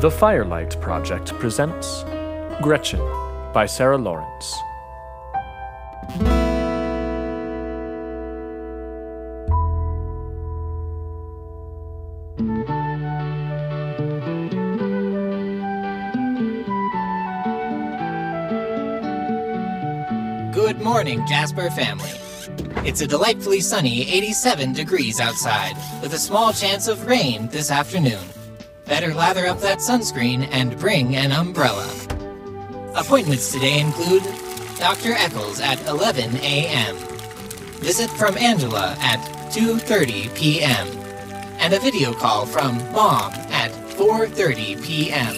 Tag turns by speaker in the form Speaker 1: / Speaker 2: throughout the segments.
Speaker 1: The Firelight Project presents Gretchen by Sarah Lawrence.
Speaker 2: Good morning, Jasper family. It's a delightfully sunny 87 degrees outside, with a small chance of rain this afternoon. Better lather up that sunscreen and bring an umbrella. Appointments today include Dr. Eccles at 11 a.m., visit from Angela at 2.30 p.m., and a video call from Mom at 4.30 p.m.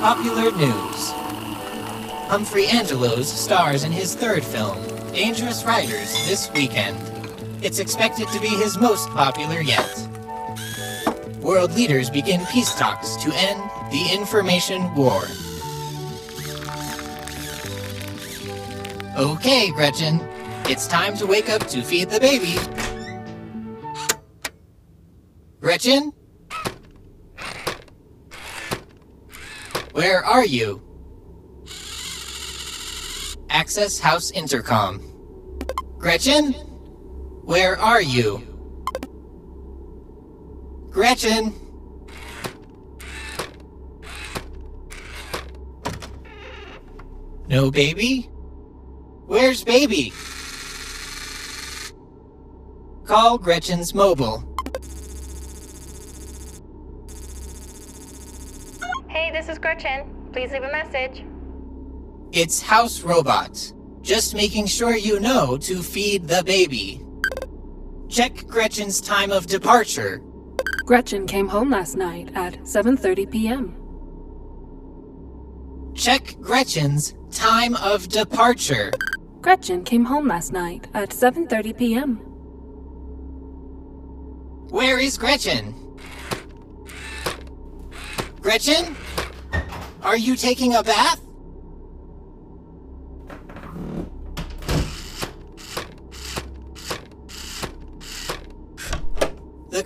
Speaker 2: Popular news. Humphrey Angelos stars in his third film, Dangerous Riders, this weekend. It's expected to be his most popular yet. World leaders begin peace talks to end the information war. Okay, Gretchen, it's time to wake up to feed the baby. Gretchen? Where are you? Access House Intercom. Gretchen? Where are you? Gretchen? No baby? Where's baby? Call Gretchen's mobile.
Speaker 3: Hey, this is Gretchen. Please leave a message.
Speaker 2: It's House Robot. Just making sure you know to feed the baby. Check Gretchen's time of departure.
Speaker 4: Gretchen came home last night at 7:30 p.m.
Speaker 2: Check Gretchen's time of departure.
Speaker 4: Gretchen came home last night at 7:30 p.m.
Speaker 2: Where is Gretchen? Gretchen? Are you taking a bath?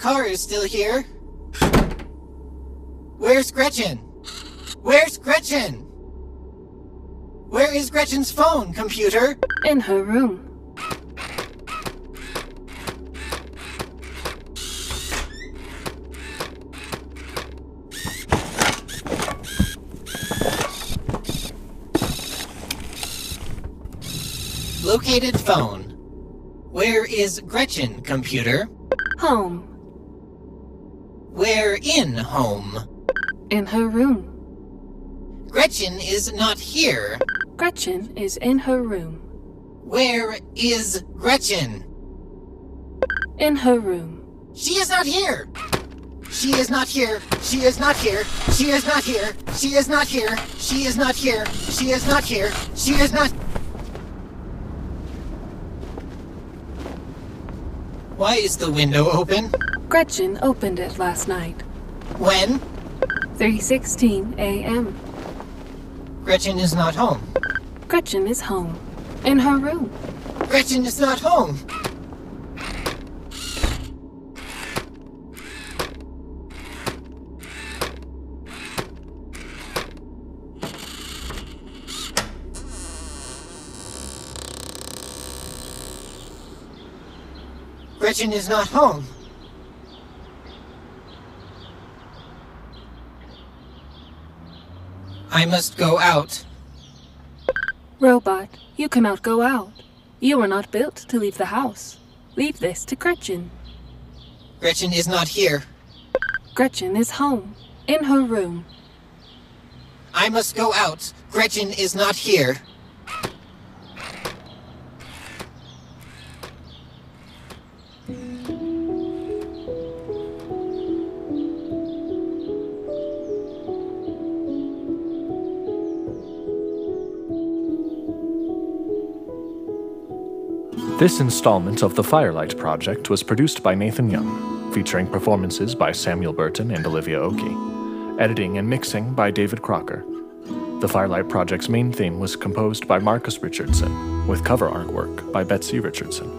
Speaker 2: Car is still here. Where's Gretchen? Where's Gretchen? Where is Gretchen's phone, computer?
Speaker 4: In her room.
Speaker 2: Located phone. Where is Gretchen, computer?
Speaker 4: Home.
Speaker 2: Where in home?
Speaker 4: In her room.
Speaker 2: Gretchen is not here.
Speaker 4: Gretchen is in her room.
Speaker 2: Where is Gretchen?
Speaker 4: In her room.
Speaker 2: She is not here. She is not here. She is not here. She is not here. She is not here. She is not here. She is not here. She is not. Why is the window open?
Speaker 4: Gretchen opened it last night.
Speaker 2: When?
Speaker 4: 3:16 a.m.
Speaker 2: Gretchen is not home.
Speaker 4: Gretchen is home. In her room.
Speaker 2: Gretchen is not home. Gretchen is not home. I must go out.
Speaker 4: Robot, you cannot go out. You are not built to leave the house. Leave this to Gretchen.
Speaker 2: Gretchen is not here.
Speaker 4: Gretchen is home. In her room.
Speaker 2: I must go out. Gretchen is not here.
Speaker 1: This installment of The Firelight Project was produced by Nathan Young, featuring performances by Samuel Burton and Olivia Oakey, editing and mixing by David Crocker. The Firelight Project's main theme was composed by Marcus Richardson, with cover artwork by Betsy Richardson.